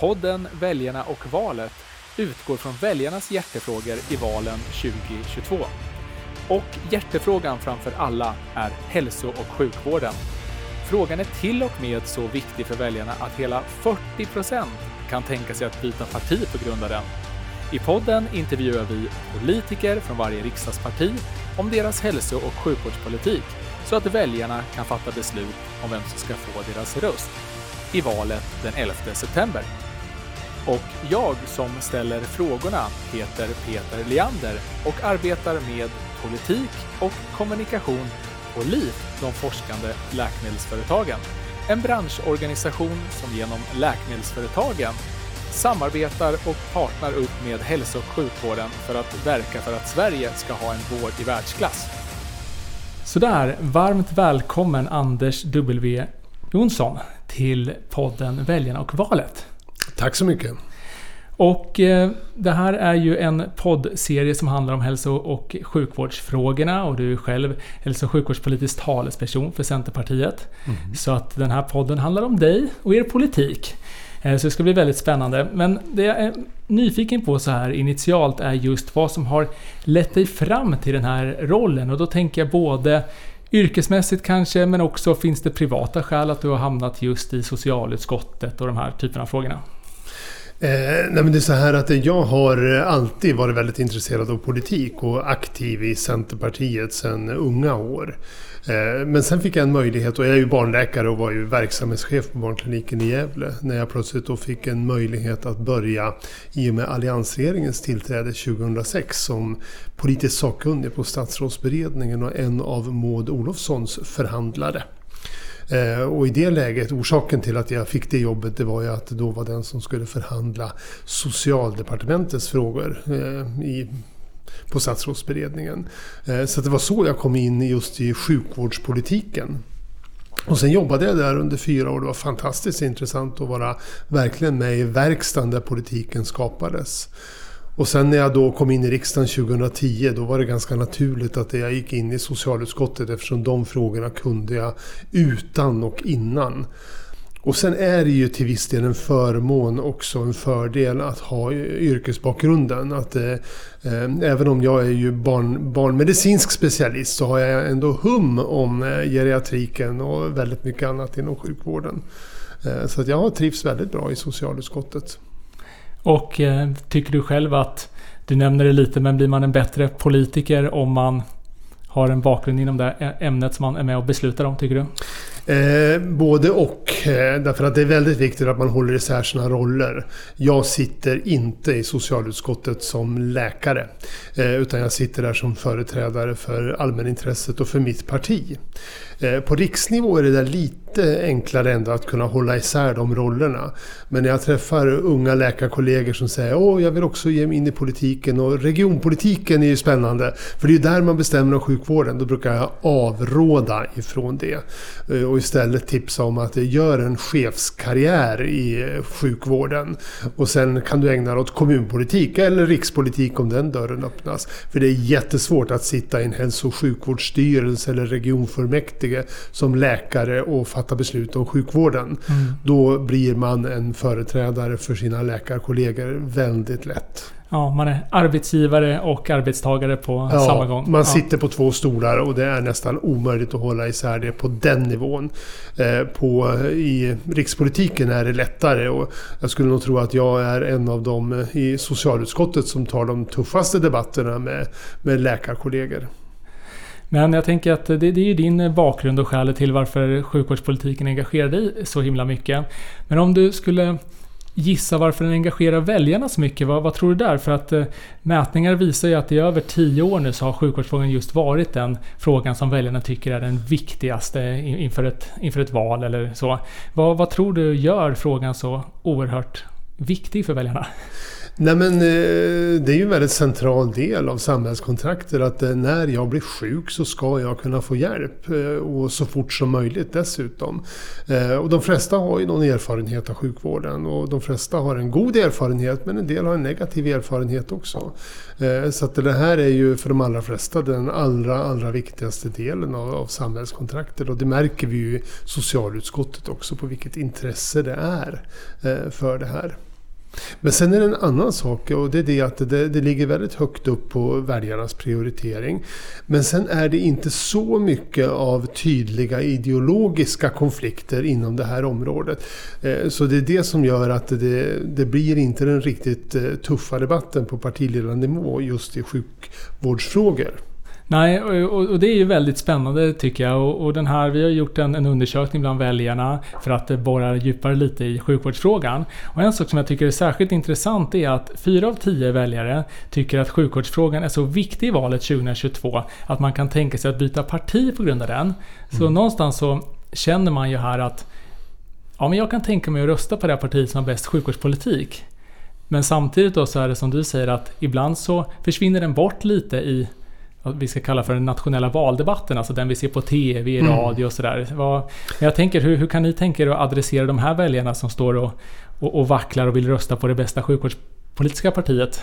Podden Väljarna och valet utgår från väljarnas hjärtefrågor i valen 2022. Och hjärtefrågan framför alla är hälso och sjukvården. Frågan är till och med så viktig för väljarna att hela 40 procent kan tänka sig att byta parti på grund av den. I podden intervjuar vi politiker från varje riksdagsparti om deras hälso och sjukvårdspolitik så att väljarna kan fatta beslut om vem som ska få deras röst i valet den 11 september. Och jag som ställer frågorna heter Peter Leander och arbetar med politik och kommunikation på LIF, de forskande läkemedelsföretagen. En branschorganisation som genom läkemedelsföretagen samarbetar och partner upp med hälso och sjukvården för att verka för att Sverige ska ha en vård i världsklass. Sådär, varmt välkommen Anders W Jonsson till podden Väljarna och valet. Tack så mycket. Och eh, det här är ju en poddserie som handlar om hälso och sjukvårdsfrågorna och du är själv hälso och sjukvårdspolitisk talesperson för Centerpartiet. Mm. Så att den här podden handlar om dig och er politik. Eh, så det ska bli väldigt spännande. Men det jag är nyfiken på så här initialt är just vad som har lett dig fram till den här rollen. Och då tänker jag både yrkesmässigt kanske, men också finns det privata skäl att du har hamnat just i socialutskottet och de här typerna av frågorna? Eh, nej men det är så här att jag har alltid varit väldigt intresserad av politik och aktiv i Centerpartiet sedan unga år. Eh, men sen fick jag en möjlighet, och jag är ju barnläkare och var ju verksamhetschef på barnkliniken i Gävle, när jag plötsligt då fick en möjlighet att börja i och med alliansregeringens tillträde 2006 som politisk sakkunnig på statsrådsberedningen och en av Maud Olofssons förhandlare. Eh, och i det läget, orsaken till att jag fick det jobbet, det var ju att det då var den som skulle förhandla socialdepartementets frågor eh, i på statsrådsberedningen. Eh, så det var så jag kom in just i sjukvårdspolitiken. Och sen jobbade jag där under fyra år. Det var fantastiskt intressant att vara verkligen med i verkstaden där politiken skapades. Och sen när jag då kom in i riksdagen 2010 då var det ganska naturligt att jag gick in i socialutskottet eftersom de frågorna kunde jag utan och innan. Och sen är det ju till viss del en förmån också, en fördel att ha yrkesbakgrunden. Att, eh, eh även om jag är ju barn, barnmedicinsk specialist så har jag ändå hum om eh, geriatriken och väldigt mycket annat inom sjukvården. Eh, så att jag har trivts väldigt bra i socialutskottet. Och eh, tycker du själv att, du nämner det lite, men blir man en bättre politiker om man har en bakgrund inom det ämnet som man är med och beslutar om, tycker du? Eh, både och. Eh, därför att det är väldigt viktigt att man håller isär sina roller. Jag sitter inte i socialutskottet som läkare. Eh, utan jag sitter där som företrädare för allmänintresset och för mitt parti. Eh, på riksnivå är det där lite lite enklare ändå att kunna hålla isär de rollerna. Men när jag träffar unga läkarkollegor som säger att jag vill också ge mig in i politiken och regionpolitiken är ju spännande. För det är ju där man bestämmer om sjukvården. Då brukar jag avråda ifrån det. Eh, och istället tipsa om att gör en chefskarriär i eh, sjukvården. Och sen kan du ägna dig åt kommunpolitik eller rikspolitik om den dörren öppnas. För det är jättesvårt att sitta i en hälso och sjukvårdsstyrelse eller regionfullmäktige som läkare och fatta beslut om sjukvården. Mm. Då blir man en företrädare för sina läkarkollegor väldigt lätt. Ja, man är arbetsgivare och arbetstagare på ja, samma gång. Man ja. sitter på två stolar och det är nästan omöjligt att hålla isär det på den nivån. Eh, på, I rikspolitiken är det lättare och jag skulle nog tro att jag är en av dem i socialutskottet som tar de tuffaste debatterna med, med läkarkollegor. Men jag tänker att det, det, är ju din bakgrund och skälet till varför sjukvårdspolitiken engagerar dig så himla mycket. Men om du skulle gissa varför den engagerar väljarna så mycket. Vad, vad tror du där? För att eh, mätningar visar ju att i över tio år nu så har sjukvårdsfrågan just varit den frågan som väljarna tycker är den viktigaste inför ett, inför ett val eller så. Vad, vad tror du gör frågan så oerhört viktig för väljarna? Nej men eh, det är ju en väldigt central del av samhällskontraktet att eh, när jag blir sjuk så ska jag kunna få hjälp. Eh, och så fort som möjligt dessutom. Och de flesta har ju någon erfarenhet av sjukvården och de flesta har en god erfarenhet men en del har en negativ erfarenhet också. Så att det här är ju för de allra flesta den allra, allra viktigaste delen av, av samhällskontraktet. Och det märker vi ju i socialutskottet också på vilket intresse det är för det här. Men sen är det en annan sak och det är det att det, det ligger väldigt högt upp på väljarnas prioritering. Men sen är det inte så mycket av tydliga ideologiska konflikter inom det här området. Eh, så det är det som gör att det, det blir inte den riktigt eh, tuffa debatten på partiledarnivå just i sjukvårdsfrågor. Nej, och, och, det är ju väldigt spännande tycker jag. Och, och den här, vi har gjort en, en, undersökning bland väljarna för att borra djupare lite i sjukvårdsfrågan. Och en sak som jag tycker är särskilt intressant är att fyra av tio väljare tycker att sjukvårdsfrågan är så viktig i valet 2022 att man kan tänka sig att byta parti på grund av den. Så mm. någonstans så känner man ju här att ja, men jag kan tänka mig att rösta på det partiet som har bäst sjukvårdspolitik. Men samtidigt då så är det som du säger att ibland så försvinner den bort lite i vi ska kalla för den nationella valdebatten, alltså den vi ser på TV, mm. radio och sådär. Men jag tänker, hur, hur kan ni tänka er att adressera de här väljarna som står och, och, och vacklar och vill rösta på det bästa politiska partiet?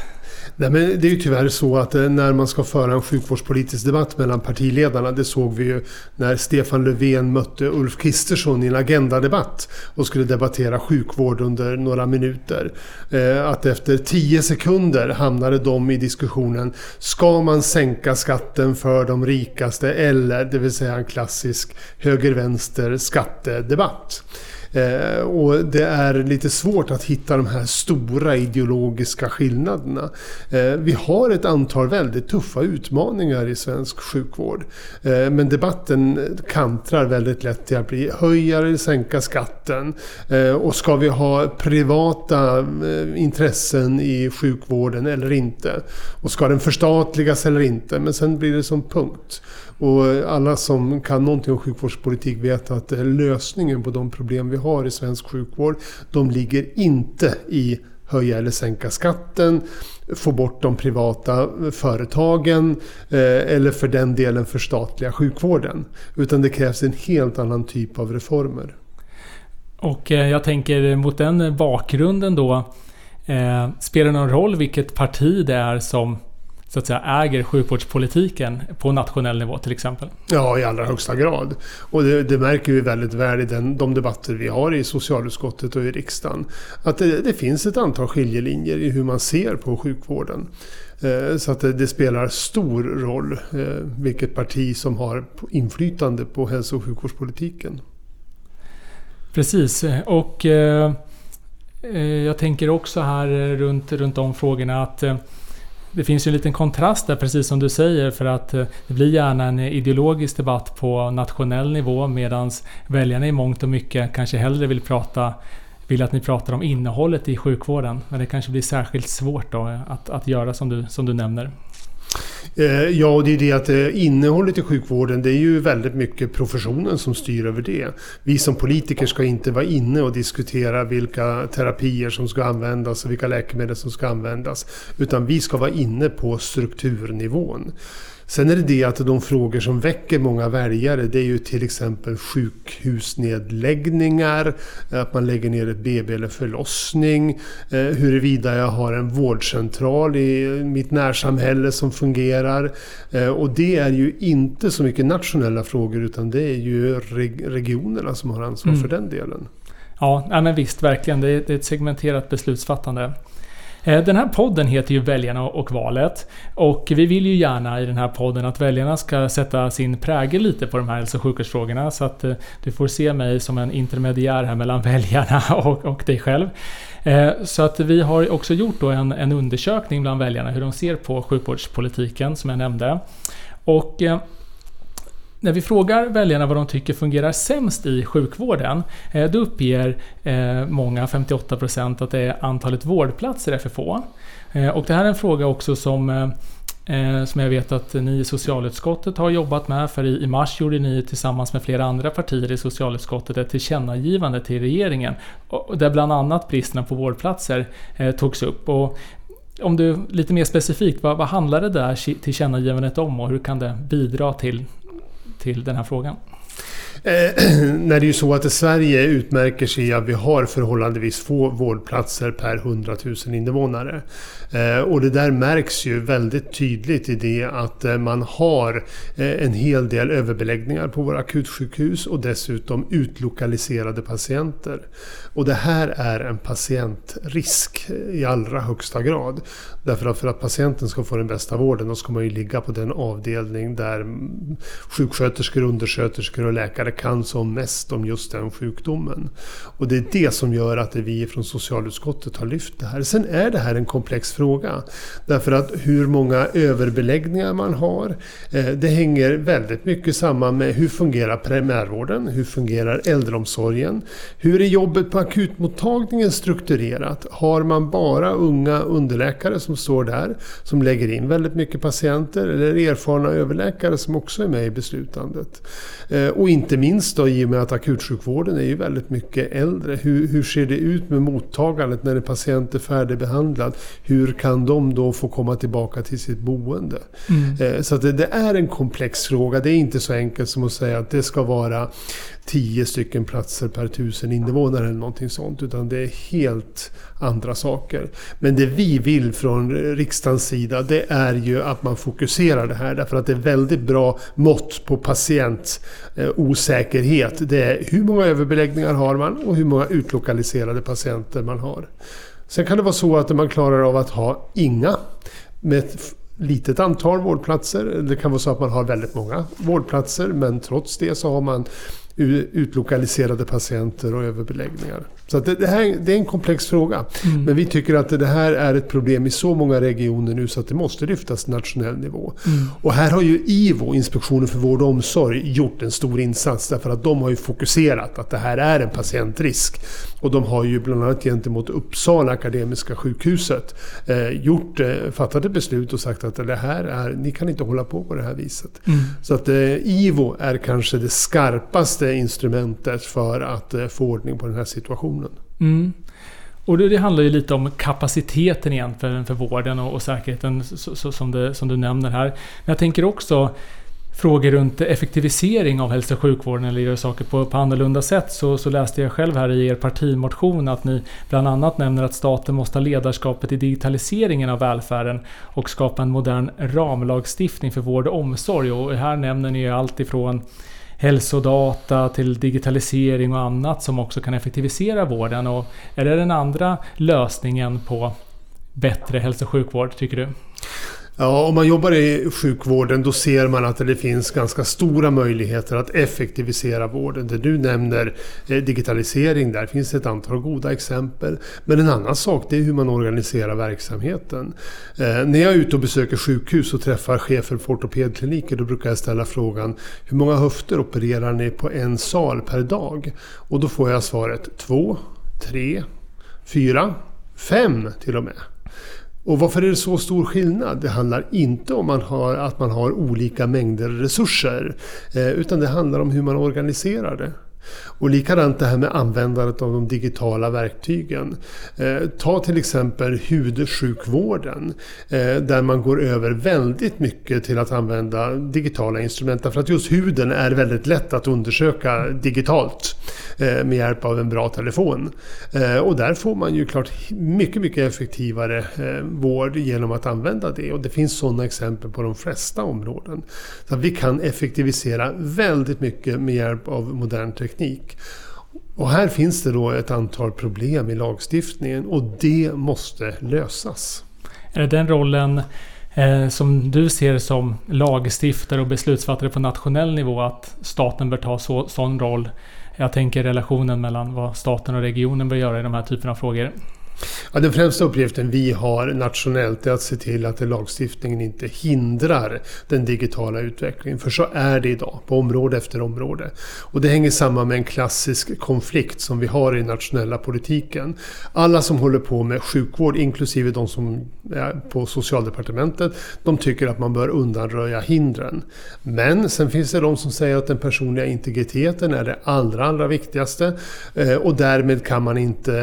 Nej, men det är ju tyvärr så att eh, när man ska föra en sjukvårdspolitisk debatt mellan partiledarna, det såg vi ju när Stefan Löfven mötte Ulf Kristersson i en agendadebatt och skulle debattera sjukvård under några minuter. Eh, att efter tio sekunder hamnade de i diskussionen, ska man sänka skatten för de rikaste eller, det vill säga en klassisk höger-vänster skattedebatt. Eh, och det är lite svårt att hitta de här stora ideologiska skillnaderna. Eh, vi har ett antal väldigt tuffa utmaningar i svensk sjukvård. Eh, men debatten kantrar väldigt lätt till att bli höja eller sänka skatten. Eh, och ska vi ha privata eh, intressen i sjukvården eller inte? Och ska den förstatligas eller inte? Men sen blir det som punkt. Och alla som kan någonting om sjukvårdspolitik vet att eh, lösningen på de problem vi har i svensk sjukvård, de ligger inte i höja eller sänka skatten, få bort de privata eh, företagen eh, eller för den delen förstatliga sjukvården. Utan det krävs en helt annan typ av reformer. Och jag tänker mot den bakgrunden då, spelar det någon roll vilket parti det är som så att säga äger sjukvårdspolitiken på nationell nivå till exempel? Ja, i allra högsta grad. Och det, det märker vi väldigt väl i den, de debatter vi har i socialutskottet och i riksdagen. Att det, det finns ett antal skiljelinjer i hur man ser på sjukvården. Eh, så att det, spelar stor roll eh, vilket parti som har inflytande på hälso och sjukvårdspolitiken. Precis. Och eh jag tänker också här runt, runt de frågorna att det finns ju en liten kontrast där precis som du säger för att eh, det blir gärna en ideologisk debatt på nationell nivå medan väljarna i mångt och mycket kanske hellre vill prata vill att ni pratar om innehållet i sjukvården. Men det kanske blir särskilt svårt då eh, att, att göra som du, som du nämner. Eh, ja, och det är det att eh, innehållet i sjukvården det är ju väldigt mycket professionen som styr över det. Vi som politiker ska inte vara inne och diskutera vilka terapier som ska användas och vilka läkemedel som ska användas. Utan vi ska vara inne på strukturnivån. Sen är det det att de frågor som väcker många väljare det är ju till exempel sjukhusnedläggningar, att man lägger ner ett BB eller förlossning, eh, huruvida jag har en vårdcentral i mitt närsamhälle som fungerar. Eh, och det är ju inte så mycket nationella frågor utan det är ju regionerna som har ansvar mm. för den delen. Ja, men visst, verkligen. Det är ett segmenterat beslutsfattande. Eh, den här podden heter ju Väljarna och valet. Och vi vill ju gärna i den här podden att väljarna ska sätta sin prägel lite på de här hälso och sjukvårdsfrågorna. Så att eh, du får se mig som en intermediär här mellan väljarna och, och dig själv. Eh, så att vi har också gjort då en, en undersökning bland väljarna hur de ser på sjukvårdspolitiken som jag nämnde. Och när vi frågar väljarna vad de tycker fungerar sämst i sjukvården, eh, då uppger eh, många, 58%, att det är antalet vårdplatser är för få. Eh, och det här är en fråga också som som jag vet att ni i socialutskottet har jobbat med. För i mars gjorde ni tillsammans med flera andra partier i socialutskottet ett tillkännagivande till regeringen. Där bland annat bristerna på vårdplatser togs upp. Och om du lite mer specifikt, vad, vad handlar det där tillkännagivandet om och hur kan det bidra till till den här frågan? Eh, när det är ju så att Sverige utmärker sig att vi har förhållandevis få vårdplatser per 100 000 invånare. Eh, och det där märks ju väldigt tydligt i det att eh, man har eh, en hel del överbeläggningar på våra akutsjukhus och dessutom utlokaliserade patienter. Och det här är en patientrisk eh, i allra högsta grad. Därför att för att patienten ska få den bästa vården då ska man ju ligga på den avdelning där mm, sjuksköterskor, undersköterskor och läkare kan som mest om just den sjukdomen. Och det är det som gör att vi från socialutskottet har lyft det här. Sen är det här en komplex fråga. Därför att hur många överbeläggningar man har, eh, det hänger väldigt mycket samman med hur fungerar primärvården, hur fungerar äldreomsorgen, hur är jobbet på akutmottagningen strukturerat? Har man bara unga underläkare som står där, som lägger in väldigt mycket patienter, eller erfarna överläkare som också är med i beslutandet? Eh, Eh, och inte minst då i och med att akutsjukvården är ju väldigt mycket äldre. Hur, hur ser det ut med mottagandet när en patient är färdigbehandlad? Hur kan de då få komma tillbaka till sitt boende? Mm. Eh, så det, det, är en komplex fråga. Det är inte så enkelt som att säga att det ska vara tio stycken platser per tusen invånare eller någonting sånt. Utan det är helt andra saker. Men det vi vill från riksdagens sida det är ju att man fokuserar det här. Därför att det är väldigt bra mått på Eh, osäkerhet, Det är hur många överbeläggningar har man och hur många utlokaliserade patienter man har. Sen kan det vara så att man klarar av att ha inga med ett litet antal vårdplatser. Det kan vara så att man har väldigt många vårdplatser men trots det så har man utlokaliserade patienter och överbeläggningar. Så det, det, här, det är en komplex fråga. Mm. Men vi tycker att det här är ett problem i så många regioner nu så att det måste lyftas till nationell nivå. Mm. Och här har ju IVO, Inspektionen för vård och omsorg, gjort en stor insats. Därför att de har ju fokuserat att det här är en patientrisk. Och de har ju bland annat gentemot Uppsala Akademiska sjukhuset eh, gjort, eh, fattat ett beslut och sagt att det här är, ni kan inte hålla på på det här viset. Mm. Så att eh, IVO är kanske det skarpaste instrumentet för att eh, få ordning på den här situationen. Mm. Och det, det, handlar ju lite om kapaciteten egentligen för vården och, och säkerheten så, så, som, det, som du nämner här. Men jag tänker också frågor runt effektivisering av hälso och sjukvården eller göra saker på, på annorlunda sätt så, så läste jag själv här i er partimotion att ni bland annat nämner att staten måste ha ledarskapet i digitaliseringen av välfärden och skapa en modern ramlagstiftning för vård och omsorg. Och här nämner ni allt ifrån hälsodata till digitalisering och annat som också kan effektivisera vården. Och är det den andra lösningen på bättre hälso och sjukvård tycker du? Ja, om man jobbar i sjukvården då ser man att det finns ganska stora möjligheter att effektivisera vården. Det du nämner eh, digitalisering, där finns ett antal goda exempel. Men en annan sak det är hur man organiserar verksamheten. Eh, när jag är ute och besöker sjukhus och träffar chefer på ortopedkliniker då brukar jag ställa frågan hur många höfter opererar ni på en sal per dag? Och då får jag svaret två, tre, fyra, fem till och med. Och varför är det så stor skillnad? Det handlar inte om man har, att man har olika mängder resurser. Eh, utan det handlar om hur man organiserar det. Och likadant det här med användandet av de digitala verktygen. Eh, ta till exempel hudsjukvården eh, där man går över väldigt mycket till att använda digitala instrument. För att just huden är väldigt lätt att undersöka digitalt eh, med hjälp av en bra telefon. Eh, och där får man ju klart mycket, mycket effektivare eh, vård genom att använda det. Och det finns sådana exempel på de flesta områden. Så vi kan effektivisera väldigt mycket med hjälp av modern teknik. Och här finns det då ett antal problem i lagstiftningen och det måste lösas. Är det den rollen eh, som du ser som lagstiftare och beslutsfattare på nationell nivå att staten bör ta så, sån roll? Jag tänker relationen mellan vad staten och regionen bör göra i de här typerna av frågor. Ja, den främsta uppgiften vi har nationellt är att se till att lagstiftningen inte hindrar den digitala utvecklingen. För så är det idag på område efter område. Och det hänger samman med en klassisk konflikt som vi har i nationella politiken. Alla som håller på med sjukvård, inklusive de som är på socialdepartementet, de tycker att man bör undanröja hindren. Men sen finns det de som säger att den personliga integriteten är det allra, allra viktigaste. Eh, och därmed kan man inte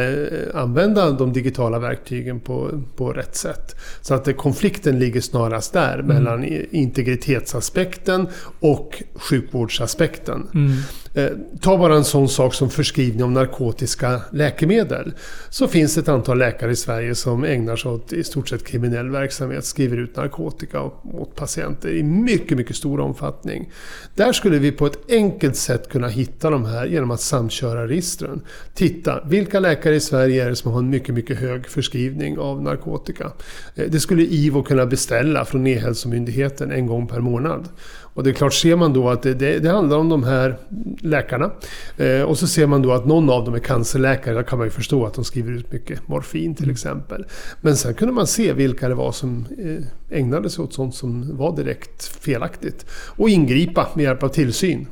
eh, använda de digitala verktygen på, på rätt sätt. Så att konflikten ligger snarast där mm. mellan integritetsaspekten och sjukvårdsaspekten. Mm. Eh, ta bara en sån sak som förskrivning av narkotiska läkemedel. Så finns det ett antal läkare i Sverige som ägnar sig åt i stort sett kriminell verksamhet, skriver ut narkotika åt patienter i mycket, mycket stor omfattning. Där skulle vi på ett enkelt sätt kunna hitta de här genom att samköra registren. Titta, vilka läkare i Sverige är det som har en mycket, mycket hög förskrivning av narkotika? Eh, det skulle IVO kunna beställa från E-hälsomyndigheten en gång per månad. Och det är klart, ser man då att det, det, det handlar om de här läkarna eh, och så ser man då att någon av dem är cancerläkare, då kan man ju förstå att de skriver ut mycket morfin till mm. exempel. Men sen kunde man se vilka det var som eh, ägnade sig åt sånt som var direkt felaktigt och ingripa med hjälp av tillsyn.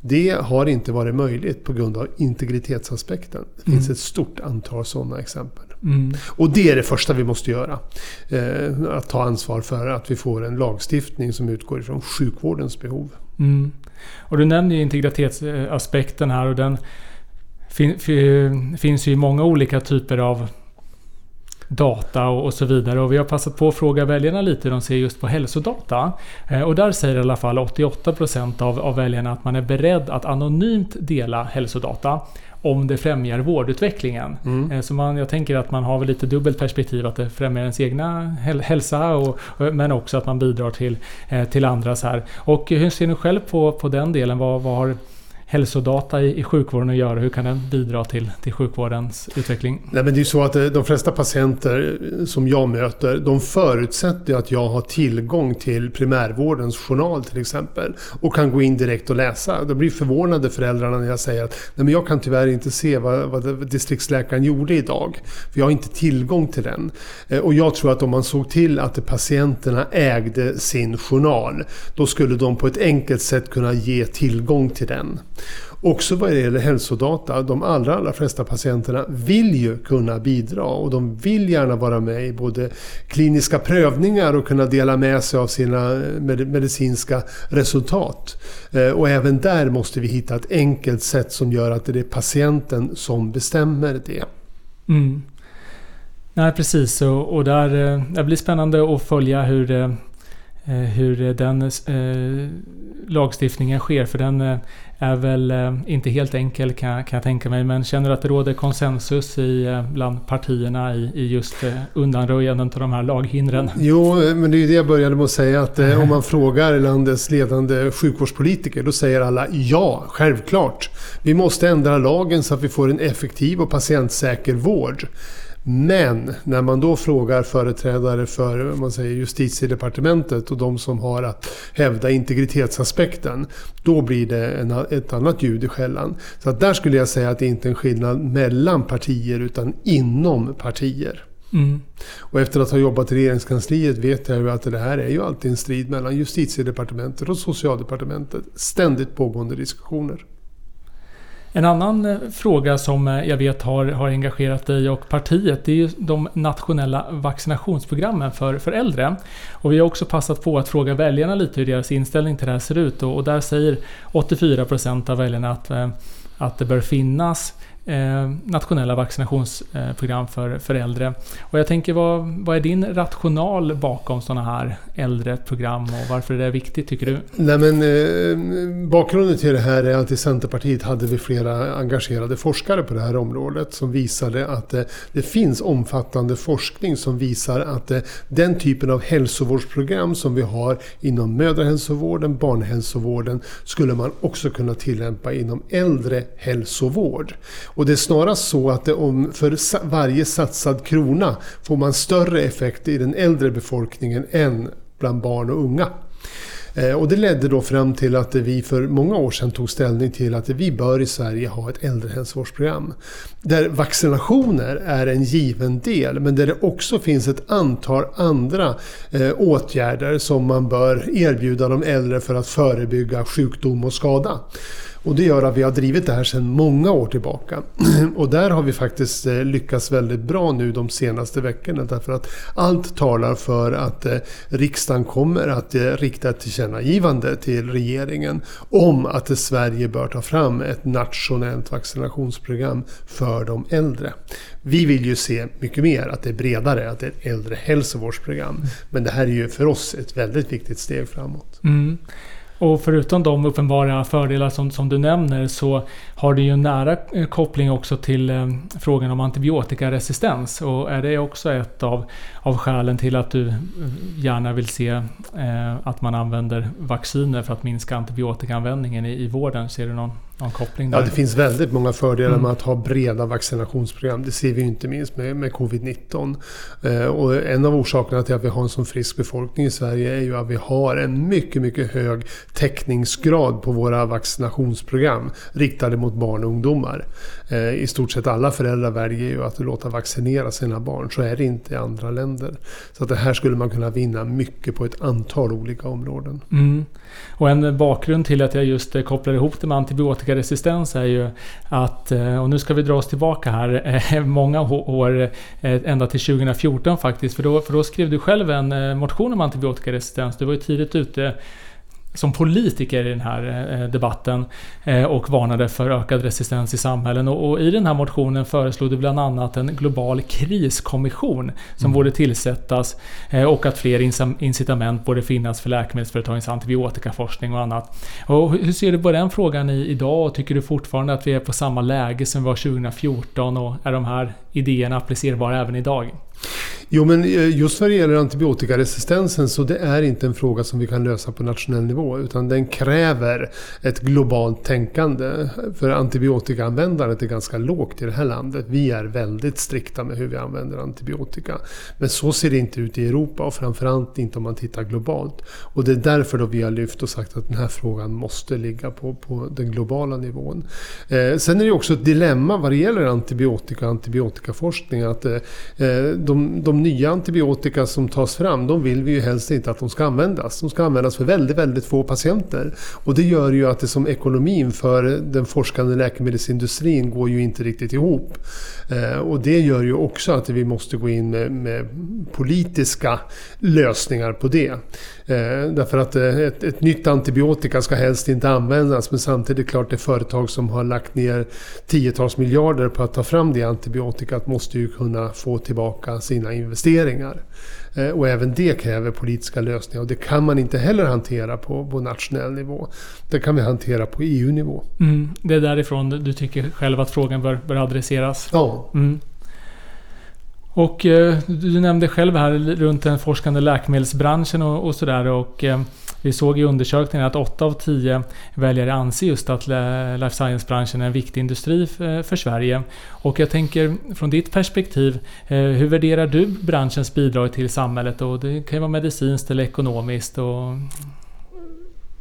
Det har inte varit möjligt på grund av integritetsaspekten. Det finns mm. ett stort antal sådana exempel. Mm. Och det är det första vi måste göra. Eh, att ta ansvar för att vi får en lagstiftning som utgår ifrån sjukvårdens behov. Mm. Och du nämner ju integritetsaspekten här och den fin, fin, finns ju i många olika typer av data och, så vidare. Och vi har passat på att fråga väljarna lite hur de ser just på hälsodata. Eh, och där säger i alla fall 88% av, av väljarna att man är beredd att anonymt dela hälsodata om det främjar vårdutvecklingen. Mm. Eh, så man, jag tänker att man har väl lite dubbelt perspektiv att det främjar ens egna hälsa och, men också att man bidrar till, eh, till andras här. Och hur ser ni själv på, på den delen? Vad, vad har hälsodata i, i sjukvården att göra? Hur kan den bidra till, till sjukvårdens utveckling? Nej, men det är så att eh, de flesta patienter eh, som jag möter, de förutsätter att jag har tillgång till primärvårdens journal till exempel och kan gå in direkt och läsa. Då blir förvånade föräldrarna när jag säger att Nej, men jag kan tyvärr inte se vad, vad distriktsläkaren gjorde idag. För jag har inte tillgång till den. Eh, och jag tror att om man såg till att patienterna ägde sin journal, då skulle de på ett enkelt sätt kunna ge tillgång till den. Också vad det gäller hälsodata, de allra, allra flesta patienterna vill ju kunna bidra och de vill gärna vara med i både kliniska prövningar och kunna dela med sig av sina eh, medicinska resultat. Eh, och även där måste vi hitta ett enkelt sätt som gör att det är patienten som bestämmer det. Mm. Nej precis och, och där, eh, det blir spännande att följa hur, Eh, hur eh, den eh, lagstiftningen sker. För den eh, är väl eh, inte helt enkel kan, kan jag tänka mig. Men känner du att det råder konsensus i, bland partierna i, i just eh, undanröjandet av de här laghindren? Jo, men det är ju det jag började med att säga. Att om man frågar landets ledande sjukvårdspolitiker då säger alla ja, självklart. Vi måste ändra lagen så att vi får en effektiv och patientsäker vård. Men när man då frågar företrädare för man säger, justitiedepartementet och de som har att hävda integritetsaspekten. Då blir det en, ett annat ljud i skällan. Så där skulle jag säga att det inte är en skillnad mellan partier utan inom partier. Mm. Och efter att ha jobbat i regeringskansliet vet jag ju att det här är ju alltid en strid mellan justitiedepartementet och socialdepartementet. Ständigt pågående diskussioner. En annan eh, fråga som eh, jag vet har, har engagerat dig och partiet det är ju de nationella vaccinationsprogrammen för, för äldre. Och vi har också passat på att fråga väljarna lite hur deras inställning till det här ser ut och, och där säger 84% av väljarna att, eh, att det bör finnas eh, nationella vaccinationsprogram eh, för, för äldre. Och jag tänker, vad, vad är din rational bakom sådana här äldreprogram och varför är det viktigt tycker du? Nej, men, eh, bakgrunden till det här är att i Centerpartiet hade vi flera engagerade forskare på det här området som visade att eh, det finns omfattande forskning som visar att eh, den typen av hälsovårdsprogram som vi har inom mödrahälsovården, barnhälsovården skulle man också kunna tillämpa inom äldrehälsovård. Och det är snarast så att det om för varje satsad krona får man större effekt i den äldre befolkningen än bland barn och unga. Eh, och det ledde då fram till att vi för många år sedan tog ställning till att vi bör i Sverige ha ett äldrehälsovårdsprogram. Där vaccinationer är en given del men där det också finns ett antal andra eh, åtgärder som man bör erbjuda de äldre för att förebygga sjukdom och skada. Och det gör att vi har drivit det här sedan många år tillbaka. Och där har vi faktiskt eh, lyckats väldigt bra nu de senaste veckorna. Därför att allt talar för att eh, riksdagen kommer att eh, rikta ett tillkännagivande till regeringen om att Sverige bör ta fram ett nationellt vaccinationsprogram för de äldre. Vi vill ju se mycket mer, att det är bredare, att det är ett äldrehälsovårdsprogram. Men det här är ju för oss ett väldigt viktigt steg framåt. Mm. Och förutom de uppenbara fördelar som, som du nämner så har det ju en nära eh, koppling också till eh, frågan om antibiotikaresistens. Och är det också ett av, av skälen till att du eh, gärna vill se eh, att man använder vacciner för att minska antibiotikaanvändningen i, i vården? Ser du någon någon koppling där? Ja, det finns väldigt många fördelar mm. med att ha breda vaccinationsprogram. Det ser vi inte minst med, med covid-19. Eh, och en av orsakerna till att vi har en så frisk befolkning i Sverige är ju att vi har en mycket, mycket hög täckningsgrad på våra vaccinationsprogram riktade mot barn och ungdomar. Eh, I stort sett alla föräldrar väljer ju att låta vaccinera sina barn. Så är det inte i andra länder. Så att det här skulle man kunna vinna mycket på ett antal olika områden. Mm. Och en bakgrund till att jag just kopplar ihop det med antibiotikaresistens är ju att, eh, och nu ska vi dra oss tillbaka här, eh, många år, eh, ända till 2014 faktiskt. För då, för då skrev du själv en motion om antibiotikaresistens. Du var ju tidigt ute som politiker i den här eh, debatten eh, och varnade för ökad resistens i samhällen. Och, i den här motionen föreslog du bland annat en global kriskommission som mm. borde tillsättas eh, och att fler incitament borde finnas för läkemedelsföretagens antibiotikaforskning och annat. Och hur ser du på den frågan idag? Och tycker du fortfarande att vi är på samma läge som vi var 2014 och är de här idéerna applicerbara även idag? Jo, men eh, just vad det gäller antibiotikaresistensen så det är inte en fråga som vi kan lösa på nationell nivå. Utan den kräver ett globalt tänkande. För antibiotikaanvändandet är ganska lågt i det här landet. Vi är väldigt strikta med hur vi använder antibiotika. Men så ser det inte ut i Europa och framförallt inte om man tittar globalt. Och det är därför då vi har lyft och sagt att den här frågan måste ligga på, på den globala nivån. Eh, sen är det också ett dilemma vad det gäller antibiotika och antibiotika antibiotikaforskning. Att eh, eh, de, de nya antibiotika som tas fram, de vill vi ju helst inte att de ska användas. De ska användas för väldigt, väldigt få patienter. Och det gör ju att det som ekonomin för den forskande läkemedelsindustrin går ju inte riktigt ihop. Eh, och det gör ju också att vi måste gå in med, med politiska lösningar på det. Eh, därför att eh, ett, ett, nytt antibiotika ska helst inte användas men samtidigt är det klart det företag som har lagt ner tiotals miljarder på att ta fram det antibiotikat måste ju kunna få tillbaka sina investeringar. Eh, och även det kräver politiska lösningar och det kan man inte heller hantera på, på nationell nivå. Det kan vi hantera på EU-nivå. Mm, det är därifrån du tycker själv att frågan bör, bör adresseras? Ja. Mm. Och eh, du nämnde själv här runt den forskande läkemedelsbranschen och, och sådär. Och eh, vi såg i undersökningen att 8 av 10 väljare anser just att life science-branschen är en viktig industri för, eh, för Sverige. Och jag tänker från ditt perspektiv, eh, hur värderar du branschens bidrag till samhället? Och det kan ju vara medicinskt eller ekonomiskt. Och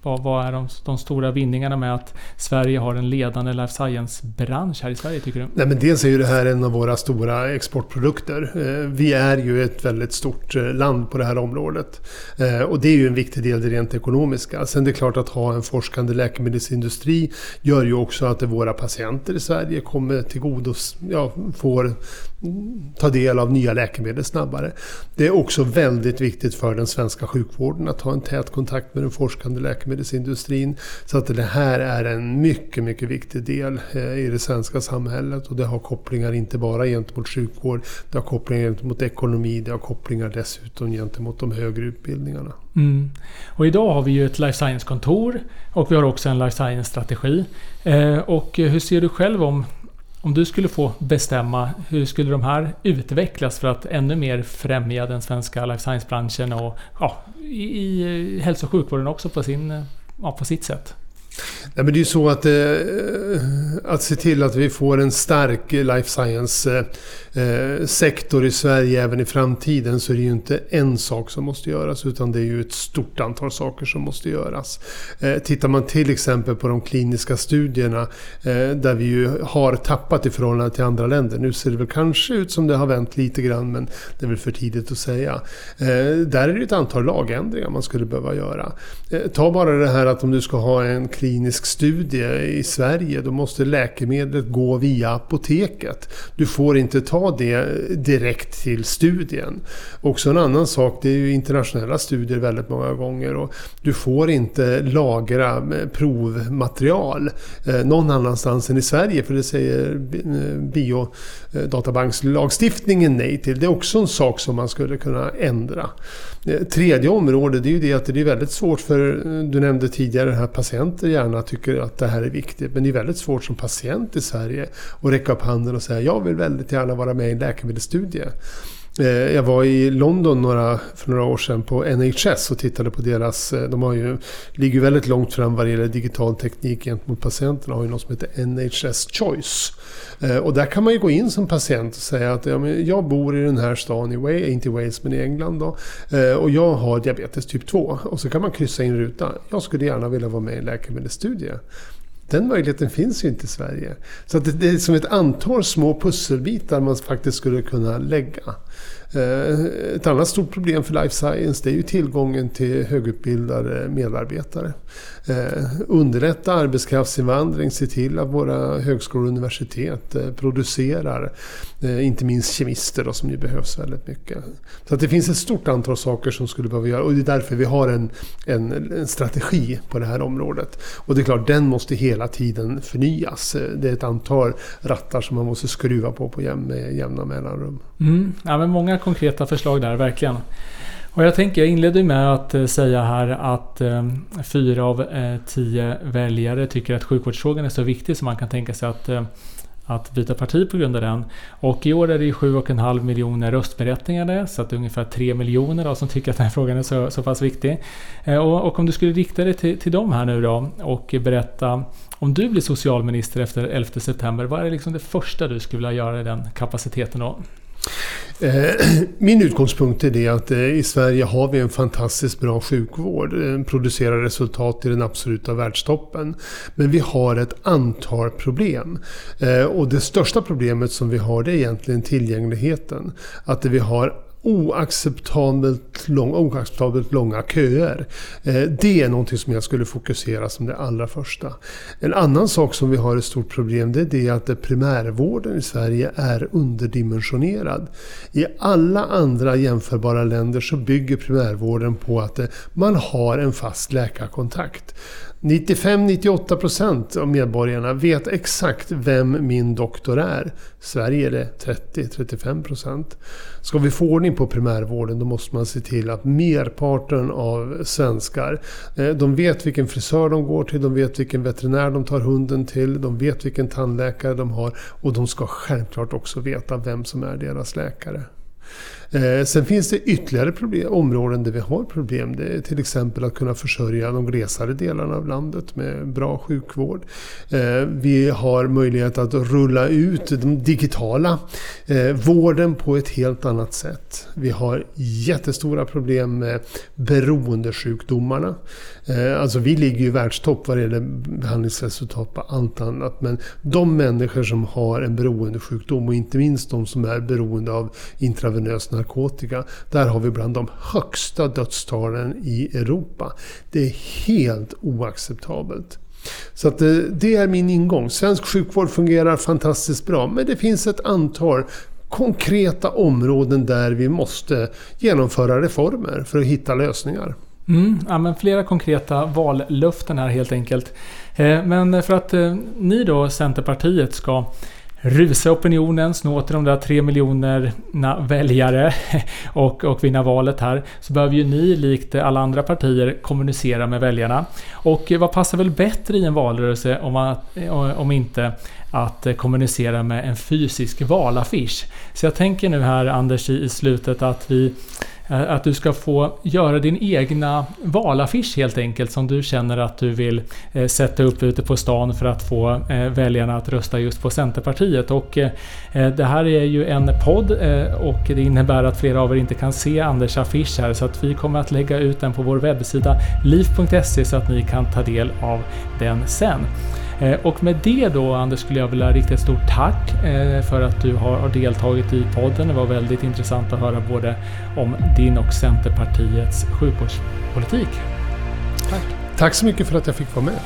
vad, vad är de, de, stora vinningarna med att Sverige har en ledande life science-bransch här i Sverige tycker du? Nej, men dels är ju det här en av våra stora exportprodukter. Eh, vi är ju ett väldigt stort eh, land på det här området. Eh, och det är ju en viktig del det rent ekonomiska. Sen det är klart att ha en forskande läkemedelsindustri gör ju också att våra patienter i Sverige kommer tillgodos... ja, får ta del av nya läkemedel snabbare. Det är också väldigt viktigt för den svenska sjukvården att ha en tät kontakt med den forskande läkemedelsindustrin. Så att det här är en mycket, mycket viktig del eh, i det svenska samhället och det har kopplingar inte bara gentemot sjukvård, det har kopplingar gentemot ekonomi, det har kopplingar dessutom gentemot de högre utbildningarna. Mm. Och idag har vi ju ett life science-kontor och vi har också en life science-strategi. Eh, och hur ser du själv om om du skulle få bestämma, hur skulle de här utvecklas för att ännu mer främja den svenska life science-branschen och ja, i, i hälso och sjukvården också på, sin, ja, på sitt sätt? Nej, men det är ju så att, eh, att se till att vi får en stark life science eh, eh, sektor i Sverige även i framtiden så är det ju inte en sak som måste göras utan det är ju ett stort antal saker som måste göras. Eh, tittar man till exempel på de kliniska studierna eh, där vi ju har tappat i förhållande till andra länder. Nu ser det väl kanske ut som det har vänt lite grann men det är väl för tidigt att säga. Eh, där är det ett antal lagändringar man skulle behöva göra. Eh, ta bara det här att om du ska ha en klinisk klinisk studie i Sverige då måste läkemedlet gå via apoteket. Du får inte ta det direkt till studien. Också en annan sak, det är ju internationella studier väldigt många gånger och du får inte lagra eh, provmaterial eh, någon annanstans än i Sverige för det säger eh, biodatabankslagstiftningen nej till. Det är också en sak som man skulle kunna ändra. Eh, tredje området det är ju det att det är väldigt svårt för, eh, du nämnde tidigare här patienter gärna tycker att det här är viktigt. Men det är väldigt svårt som patient i Sverige att räcka upp handen och säga jag vill väldigt gärna vara med i en läkemedelsstudie. Eh, jag var i London några, för några år sedan på NHS och tittade på deras... Eh, de har ju, ligger väldigt långt fram vad det gäller digital teknik gentemot patienterna. De har ju något som heter NHS Choice. Eh, och där kan man ju gå in som patient och säga att ja, men jag bor i den här stan i Wales, inte i Wales men i England då. Och jag har diabetes typ 2. Och så kan man kryssa in rutan. Jag skulle gärna vilja vara med i en läkemedelsstudie. Den möjligheten finns ju inte i Sverige. Så att det är som ett antal små pusselbitar man faktiskt skulle kunna lägga. Eh, ett annat stort problem för life science det är ju tillgången till högutbildade medarbetare. Eh, underlätta arbetskraftsinvandring, se till att våra högskolor och universitet eh, producerar inte minst kemister då, som ju behövs väldigt mycket. Så att det finns ett stort antal saker som skulle behöva göras och det är därför vi har en, en, en, strategi på det här området. Och det är klart, den måste hela tiden förnyas. Det är ett antal rattar som man måste skruva på på jäm, med jämna mellanrum. Mm. Ja, men många konkreta förslag där, verkligen. Och jag tänker, jag inledde med att eh, säga här att eh, fyra av eh, tio väljare tycker att sjukvårdsfrågan är så viktig så man kan tänka sig att, eh, att byta parti på grund av den. Och i år är det 7,5 miljoner röstberättigade så att det är ungefär 3 miljoner då, som tycker att den här frågan är så, så pass viktig. Eh, och, och, om du skulle rikta dig till, till dem här nu då och berätta om du blir socialminister efter 11 september, vad är liksom det första du skulle vilja göra i den kapaciteten då? Eh, min utgångspunkt är det att eh, i Sverige har vi en fantastiskt bra sjukvård. Den producerar resultat i den absoluta världstoppen. Men vi har ett antal problem. Och det största problemet som vi har det är egentligen tillgängligheten. Att vi har oacceptabelt, lång, oacceptabelt långa köer. Eh, det är någonting som jag skulle fokusera som det allra första. En annan sak som vi har ett stort problem det är det att primärvården i Sverige är underdimensionerad. I alla andra jämförbara länder så bygger primärvården på att eh, man har en fast läkarkontakt. 95-98% av medborgarna vet exakt vem min doktor är. Sverige är det 30-35%. Ska vi få ordning på primärvården då måste man se till att merparten av svenskar, eh, de vet vilken frisör de går till, de vet vilken veterinär de tar hunden till, de vet vilken tandläkare de har och de ska självklart också veta vem som är deras läkare. Eh, sen finns det ytterligare problem, områden där vi har problem. Det är till exempel att kunna försörja de glesare delarna av landet med bra sjukvård. Eh, vi har möjlighet att rulla ut den digitala eh, vården på ett helt annat sätt. Vi har jättestora problem med beroendesjukdomarna. Eh, alltså vi ligger ju i världstopp vad det gäller behandlingsresultat på allt annat. Men de människor som har en beroendesjukdom och inte minst de som är beroende av intravenös narkotika. Där har vi bland de högsta dödstalen i Europa. Det är helt oacceptabelt. Så att det, det är min ingång. Svensk sjukvård fungerar fantastiskt bra men det finns ett antal konkreta områden där vi måste genomföra reformer för att hitta lösningar. Mm, ja, men flera konkreta vallöften här helt enkelt. Eh, men för att eh, ni då, Centerpartiet, ska rusa opinionen, snå till de där tre miljonerna väljare och, och vinna valet här. Så behöver ju ni, likt alla andra partier, kommunicera med väljarna. Och eh, vad passar väl bättre i en valrörelse om, man, om inte att kommunicera med en fysisk valaffisch? Så jag tänker nu här Anders i slutet att vi Eh, att du ska få göra din egna valaffisch helt enkelt som du känner att du vill eh, sätta upp ute på stan för att få eh, väljarna att rösta just på Centerpartiet. Och det här är ju en podd och det innebär att flera av er inte kan se Anders affisch här så att vi kommer att lägga ut den på vår webbsida liv.se så att ni kan ta del av den sen. Eh, och med det då Anders skulle jag vilja rikta ett stort tack eh, för att du har deltagit i podden. Det var väldigt intressant att höra både om din och Centerpartiets sjukvårdspolitik. Tack! Tack så mycket för att jag fick vara med.